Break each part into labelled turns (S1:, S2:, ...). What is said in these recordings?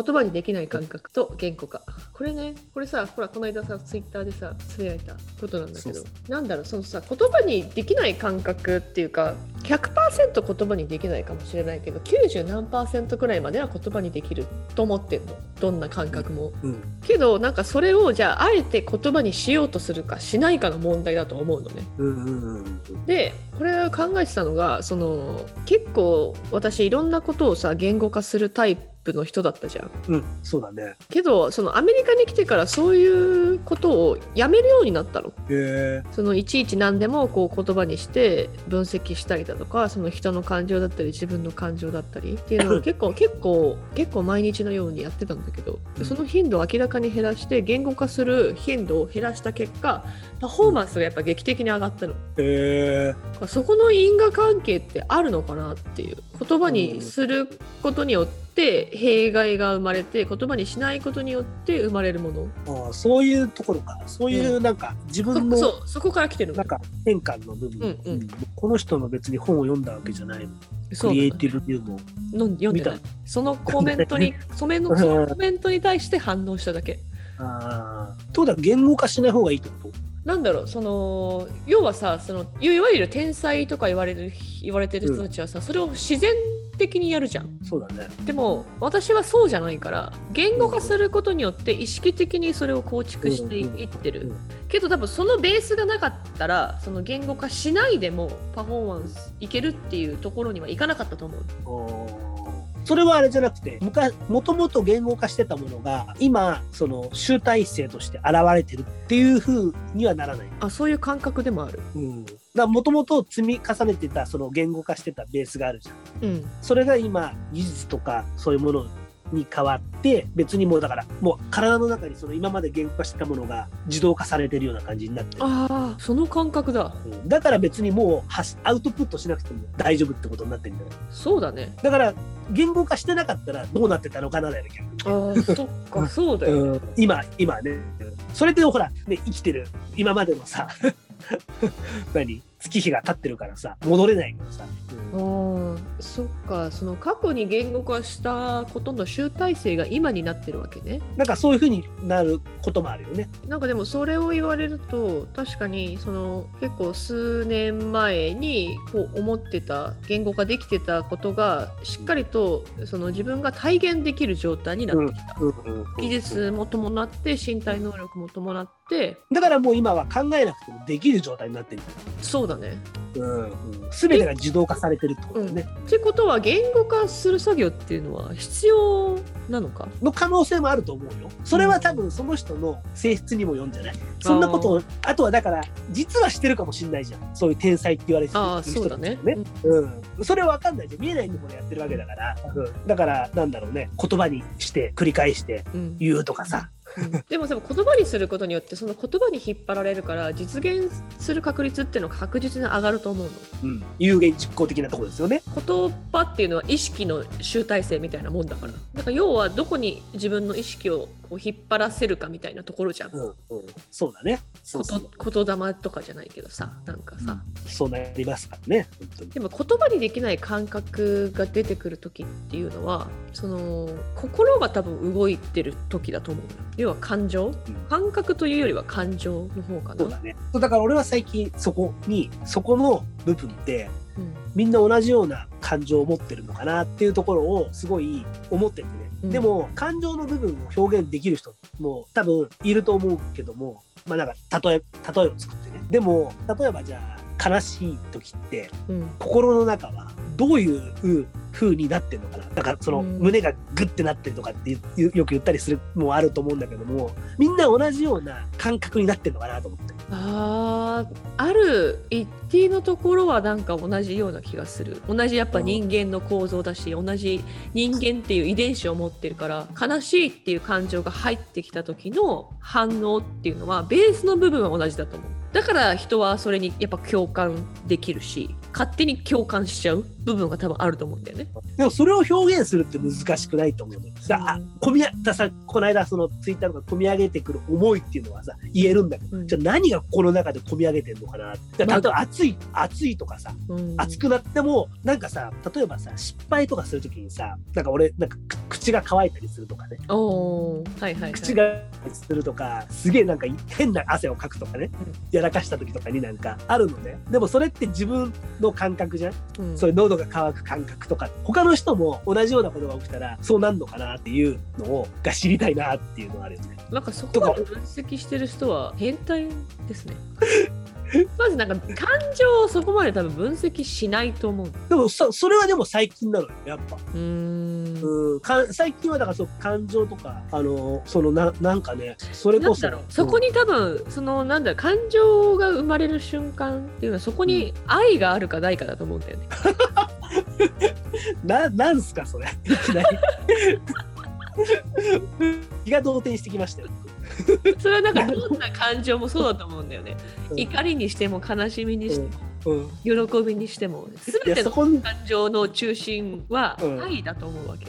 S1: 言葉にできない感覚と言語化。これねこれさほらこの間さツイッターでさつぶやいたことなんだけどなんだろうそのさ言葉にできない感覚っていうか100%言葉にできないかもしれないけど90何パーセントくらいまでは言葉にできると思ってんの。どんな感覚も。
S2: うん。
S1: けどなんかそれをじゃああえて言葉にしようとするかしないかの問題だと思うのね。
S2: うんうんうん
S1: でこれを考えてたのがその結構私いろんなことをさ言語化するタイプの人だったじゃん。
S2: うんそうだね
S1: けどそのアメリカに来てからそういうことをやめるようになったの。
S2: へえ
S1: そのいちいち何でもこう言葉にして分析したりだとかその人の感情だったり自分の感情だったりっていうのを 結構結構結構毎日のようにやってたんだけどその頻度を明らかに減らして言語化する頻度を減らした結果パフォーマンスがやっぱ劇的に上がったの。
S2: へえ
S1: そこの因果関係ってあるのかなっていう言葉にすることによって弊害が生まれて言葉にしないことによって生まれるもの。
S2: ああそういうところかそういうなんか自分
S1: そ
S2: の
S1: そうそこから来てる。の
S2: なんか変換の部分、
S1: うんうん。
S2: うん。この人の別に本を読んだわけじゃない。のクリエイティブっていうのを。
S1: の読んでない。
S2: 見
S1: そのコメントに それのそのコメントに対して反応しただけ。
S2: ああとだ言語化しない方がいいってこと？
S1: なんだろうその要はさそのいわゆる天才とか言われる言われてる人たちはさ、それを自然的にやるじゃん。
S2: そうだね。
S1: でも私はそうじゃないから言語化することによって意識的にそれを構築していいってる、
S2: うん
S1: けど多分そのベースがなかったらその言語化しないでもパフォーマンスいけるっていうところにはいかなかったと思う
S2: それはあれじゃなくて昔もともと言語化してたものが今その集大成として現れてるっていう風にはならない。
S1: あそういう感覚でもある
S2: うん、だもともと積み重ねてたその言語化してたベースがあるじゃん。
S1: うん
S2: それが今技術とかそういうものに変わって別にもうだからもう体の中にその今まで言語化してたものが自動化されてるような感じになってる。
S1: ああその感覚だ。
S2: うんだから別にもう発アウトプットしなくても大丈夫ってことになってるんだよ。
S1: そうだね。
S2: だから言語化してなかったらどうなってたのかなだよね逆に。
S1: ああそっか。そうだよ、
S2: うん。今今ね。それでほら、ね、生きてる今までのさ 何？月日が経ってるからさ戻れないからさ、
S1: あーそっかその過去に言語化したことの集大成が今になってるわけね
S2: なんかそういうふうになることもあるよね。
S1: なんかでもそれを言われると確かにその結構数年前にこう思ってた言語化できてたことがしっかりとその自分が体現できる状態になってきた、
S2: うんうんうん
S1: 技術も伴って身体能力も伴って
S2: だからもう今は考えなくてもできる状態になってる、
S1: そうだね。
S2: うんうん、全てが自動化されてるってことだよね。
S1: ってことは言語化する作業っていうのは必要なのか？
S2: の可能性もあると思うよ。それは多分その人の性質にもよるんじゃない？そんなことをあとはだから実はしてるかもしれないじゃん。そういう天才って言われてる
S1: ああそうだね
S2: 人たちもね。うん、それは分かんないじゃん。見えないところでやってるわけだから、うん、だからなんだろうね。言葉にして繰り返して
S1: うん。
S2: 言うとかさ、
S1: うんでもでも言葉にすることによってその言葉に引っ張られるから実現する確率っていうのが確実に上がると思うの。
S2: うん、有言実行的なところですよね。
S1: 言葉っていうのは意識の集大成みたいなもんだからだから要はどこに自分の意識をこう引っ張らせるかみたいなところじゃん。
S2: うんうん、そうだね。そう
S1: こと
S2: そう
S1: 言霊とかじゃないけどさなんかさ、
S2: そうなりますからね本当に。
S1: でも言葉にできない感覚が出てくる時っていうのはその心が多分動いてる時だと思う要は感情？感覚というよりは感情の方かな。
S2: そうだね。そうだから俺は最近そこにそこの部分って
S1: うん。
S2: みんな同じような感情を持ってるのかなっていうところをすごい思っててね、
S1: うん
S2: でも感情の部分を表現できる人も多分いると思うけどもまあなんか例え例えを作ってね。でも例えばじゃあ悲しい時って
S1: うん。
S2: 心の中はどういう風になってるのかな。だからその
S1: うん。
S2: 胸がグッてなってるとかってよよく言ったりするのもあると思うんだけどもみんな同じような感覚になってるのかなと思って。
S1: あーある一定のところはなんか同じような気がする。同じやっぱ人間の構造だし同じ人間っていう遺伝子を持ってるから悲しいっていう感情が入ってきた時の反応っていうのはベースの部分は同じだと思うだから人はそれにやっぱ共感できるし勝手に共感しちゃう部分が多分あると思うんだよね。
S2: でもそれを表現するって難しくないと思う。さあ
S1: うん
S2: 込み上ださこの間そのツイッターとか込み上げてくる思いっていうのはさ言えるんだけど、
S1: うん
S2: じゃあ何がこの中で込み上げてるのかなって。例えば暑い暑いとかさ
S1: うん、
S2: 暑くなってもなんかさ例えばさ失敗とかするときにさなんか俺なんかく口が乾いたりするとかね
S1: おーはいはい、はい。
S2: 口がするとかすげえなんか変な汗をかくとかね、
S1: うん
S2: やらかした時とかになんかあるのねでもそれって自分の感覚じゃん、
S1: うん
S2: そういう喉が渇く感覚とか他の人も同じようなことが起きたらそうなんのかなっていうのをが知りたいなっていうのがあるよね
S1: なんかそこまで分析してる人は変態ですね。まずなんか感情をそこまで多分分析しないと思う。
S2: でもそそれはでも最近なのよやっぱ
S1: うーん。
S2: うん。か最近はだからそう感情とかあのそのななんかねそれこそ。
S1: そこに多分そのなんだ感情が生まれる瞬間っていうのはそこに愛があるかないかだと思うんだよね。
S2: ななんすかそれ 気が動転してきましたよ、
S1: それはなんかどんな感情もそうだと思うんだよね。
S2: うん。
S1: 怒りにしても悲しみにしても
S2: うん、
S1: 喜びにしても。
S2: い
S1: 全ての感情の中心は
S2: うん。
S1: 愛だと思うわけ。
S2: い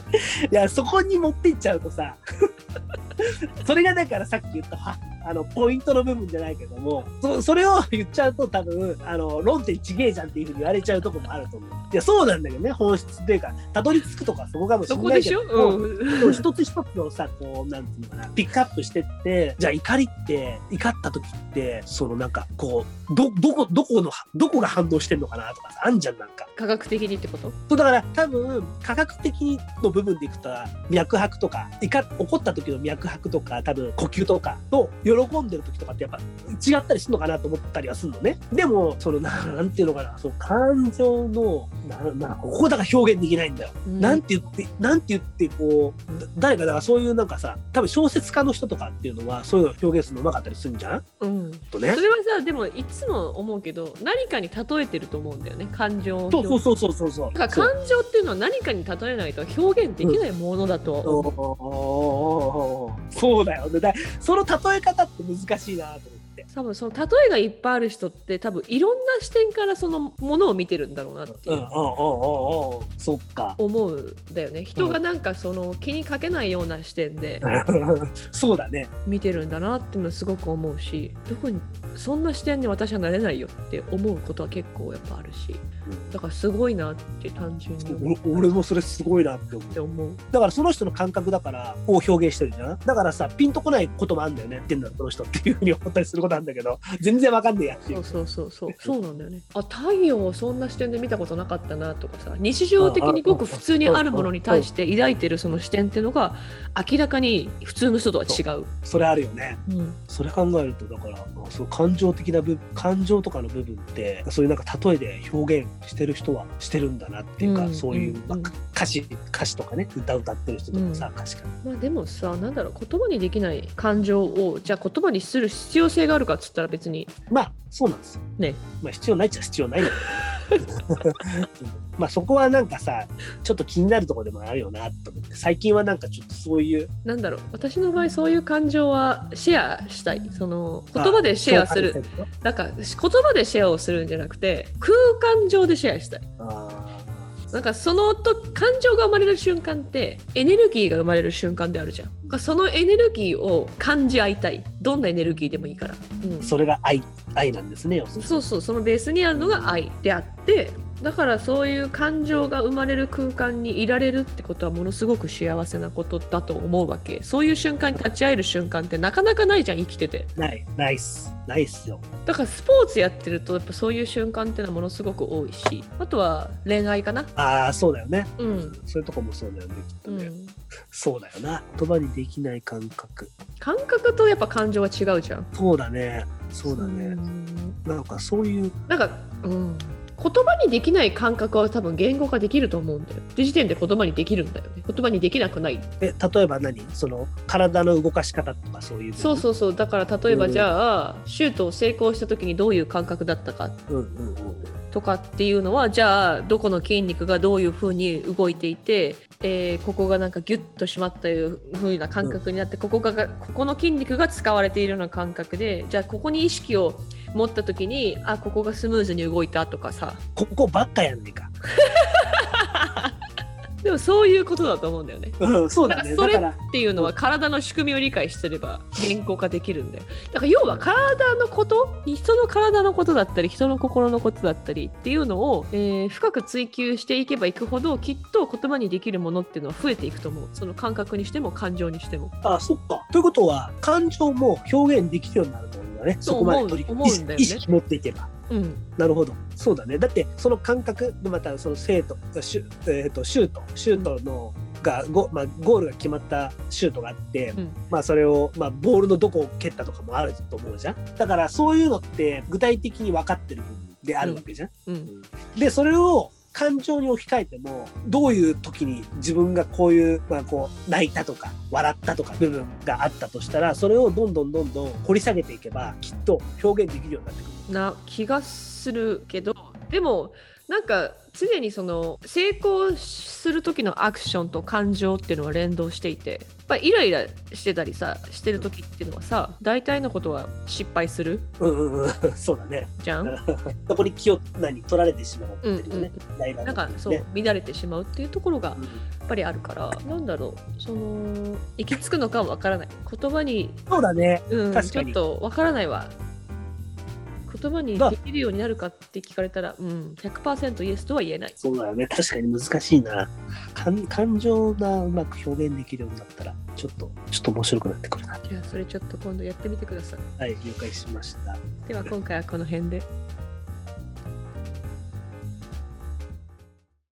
S2: やそこに持っていっちゃうとさ。それがだからさっき言ったはあのポイントの部分じゃないけどもそそれを言っちゃうと多分あの論点ちげえじゃんっていうふうに言われちゃうとこもあると思う。いやそうなんだけどね本質っていうかたどり着くとかそこかもしれないけ
S1: そこでしょ、
S2: ども
S1: うん。
S2: でも一つ一つをさこうなんていうのかなピックアップしてってじゃあ怒りって怒った時ってそのなんかこうどどこどこのどこが反応してんのかなとかさあんじゃんなんか。
S1: 科学的にってこと？
S2: そうだから多分科学的の部分でいくと脈拍とかいか怒った時の脈拍とか多分呼吸とかと喜んでる時とかってやっぱ違ったりするのかなと思ったりはするのね。でもそのななんていうのかな。その感情のななここだから表現できないんだよ、
S1: うん。
S2: なんて言ってなんて言ってこうだ誰かだからそういうなんかさ多分小説家の人とかっていうのはそういうの表現するのうまかったりするんじゃん？
S1: うん、
S2: とね。
S1: それはさでもいつも思うけど何かに例えてると思うんだよね感情を
S2: そう
S1: 表
S2: そうそうそうそう。
S1: から感情っていうのは何かに例えないと表現できないものだと。う、
S2: そうだよね。だその例え方って難しいなと思って。
S1: 多分その例えがいっぱいある人って多分いろんな視点からそのものを見てるんだろうなっていう
S2: うんうんうんうんうん。そっか。
S1: 思うんだよね人がなんかその気にかけないような視点で
S2: そうだね。
S1: 見てるんだなっていうのはすごく思うしどこにそんな視点に私はなれないよって思うことは結構やっぱあるしだからすごいなって単純に
S2: 俺もそれすごいなって思う。だからその人の感覚だからを表現してるじゃん。だからさ、ピンとこないこともあるんだよね。言ってんだこの人っていうふうに思ったりすることあるんだけど、全然わかんねえやってい
S1: そうう。そうそうそう。そうなんだよね。あ太陽をそんな視点で見たことなかったなとかさ。日常的にごく普通にあるものに対して抱いてるその視点っていうのが明らかに普通の人とは違う。
S2: それあるよね。
S1: うん。
S2: それ考えると、だから、そう感情的な部感情とかの部分って、そういうなんか例えで表現してる人はしてるんだなっていうか、
S1: うん
S2: そういう、
S1: うん
S2: まあ歌詞、歌詞とかね、歌歌ってる人とかさ、歌詞か。
S1: まあでもさなんだろう言葉にできない感情をじゃあ言葉にする必要性があるかっつったら別に。
S2: まあ、そうなんです。よ。
S1: ね。
S2: まあ、必要ないっちゃ必要ないんだけど。まあ、そこはなんかさ、ちょっと気になるところでもあるよなと思って、最近はなんかちょっとそういう。
S1: なんだろう。私の場合そういう感情はシェアしたい。その言葉でシェアする。
S2: あ
S1: なんか言葉でシェアをするんじゃなくて空間上でシェアしたい。
S2: あ
S1: なんかそのと感情が生まれる瞬間ってエネルギーが生まれる瞬間であるじゃん。そのエネルギーを感じ合いたい。どんなエネルギーでもいいから、うん。
S2: ー、それが愛、愛なんですね、
S1: そうそう。そのベースにあるのが愛であってだからそういう感情が生まれる空間にいられるってことはものすごく幸せなことだと思うわけそういう瞬間に立ち会える瞬間ってなかなかないじゃん生きてて
S2: ない、ないっす。ないっすよ。
S1: だからスポーツやってるとやっぱそういう瞬間っていうのはものすごく多いしあとは恋愛かな
S2: ああ、そうだよね。
S1: うん、
S2: そういうとこもそうだよね、きっとね。
S1: うん、
S2: そうだよな。言葉にできない感覚。
S1: 感覚とやっぱ感情は違うじゃん
S2: そうだね。そうだね。
S1: ん
S2: なんかそういう、
S1: なんか、うん、言葉にできない感覚は多分言語化できると思うんだよ。って時点で言葉にできるんだよね。言葉にできなくない。
S2: え、例えば何？その、体の動かし方とかそういう。
S1: そうそうそう。だから例えばじゃあ、シュートを成功した時にどういう感覚だったか
S2: うんうんうん。
S1: とかっていうのは、じゃあ、どこの筋肉がどういう風に動いていて、えーここがなんかギュッと締まったいう風な感覚になって、ここがここの筋肉が使われているような感覚でじゃあここに意識を持った時にあここがスムーズに動いたとかさ
S2: ここばっかやんねんか。
S1: でもそういうことだと思うんだよね。
S2: うん、そうだね。
S1: それ
S2: だから、
S1: っていうのは体の仕組みを理解してれば言語化できるんだよ。だから要は体のこと人の体のことだったり人の心のことだったりっていうのを、えー深く追求していけばいくほどきっと言葉にできるものっていうのは増えていくと思う。その感覚にしても感情にしても。
S2: あ、そっか。ということは、感情も表現できるようになるとだね。
S1: そ
S2: こまで取り
S1: ね
S2: 意識意識持っていけば。
S1: うん。
S2: なるほど。そうだね。だって、その感覚、またその生徒、シュ,、えー、とシュート、シュートの、がゴ,、まあ、ゴールが決まったシュートがあって、
S1: うん
S2: まあそれを、まあ、ボールのどこを蹴ったとかもあると思うじゃんだからそういうのって具体的に分かってる部分であるわけじゃん、
S1: うん。
S2: でそれを感情に置き換えてもどういう時に自分がこういう,、まあ、こう泣いたとか笑ったとか部分があったとしたらそれをどんどんどんどん掘り下げていけばきっと表現できるようになってくる。
S1: な気がするけどでもなんか常にその成功する時のアクションと感情っていうのは連動していてやっぱりイライラしてたりさしてる時っていうのはさ大体のことは失敗する
S2: うんうんうん、そうだね。
S1: じゃん？
S2: そこに気を何取られてしまうっていうね。
S1: うんうん。なんかそう
S2: ね
S1: 乱れてしまうっていうところが
S2: うん。
S1: やっぱりあるからなんだろうその行き着くのかは分からない。言葉に、
S2: そうだね。
S1: うん、
S2: 確かに。
S1: ちょっと分からないわ言葉に
S2: まあ
S1: できるようになるかって聞かれたら、うん、100%イエスとは言えない
S2: そうだよね。確かに難しいな。感感情がうまく表現できるようになったら、ちょっと、ちょっと面白くなってくるな。
S1: じゃあそれちょっと今度やってみてください
S2: はい、了解しました。
S1: では今回はこの辺で。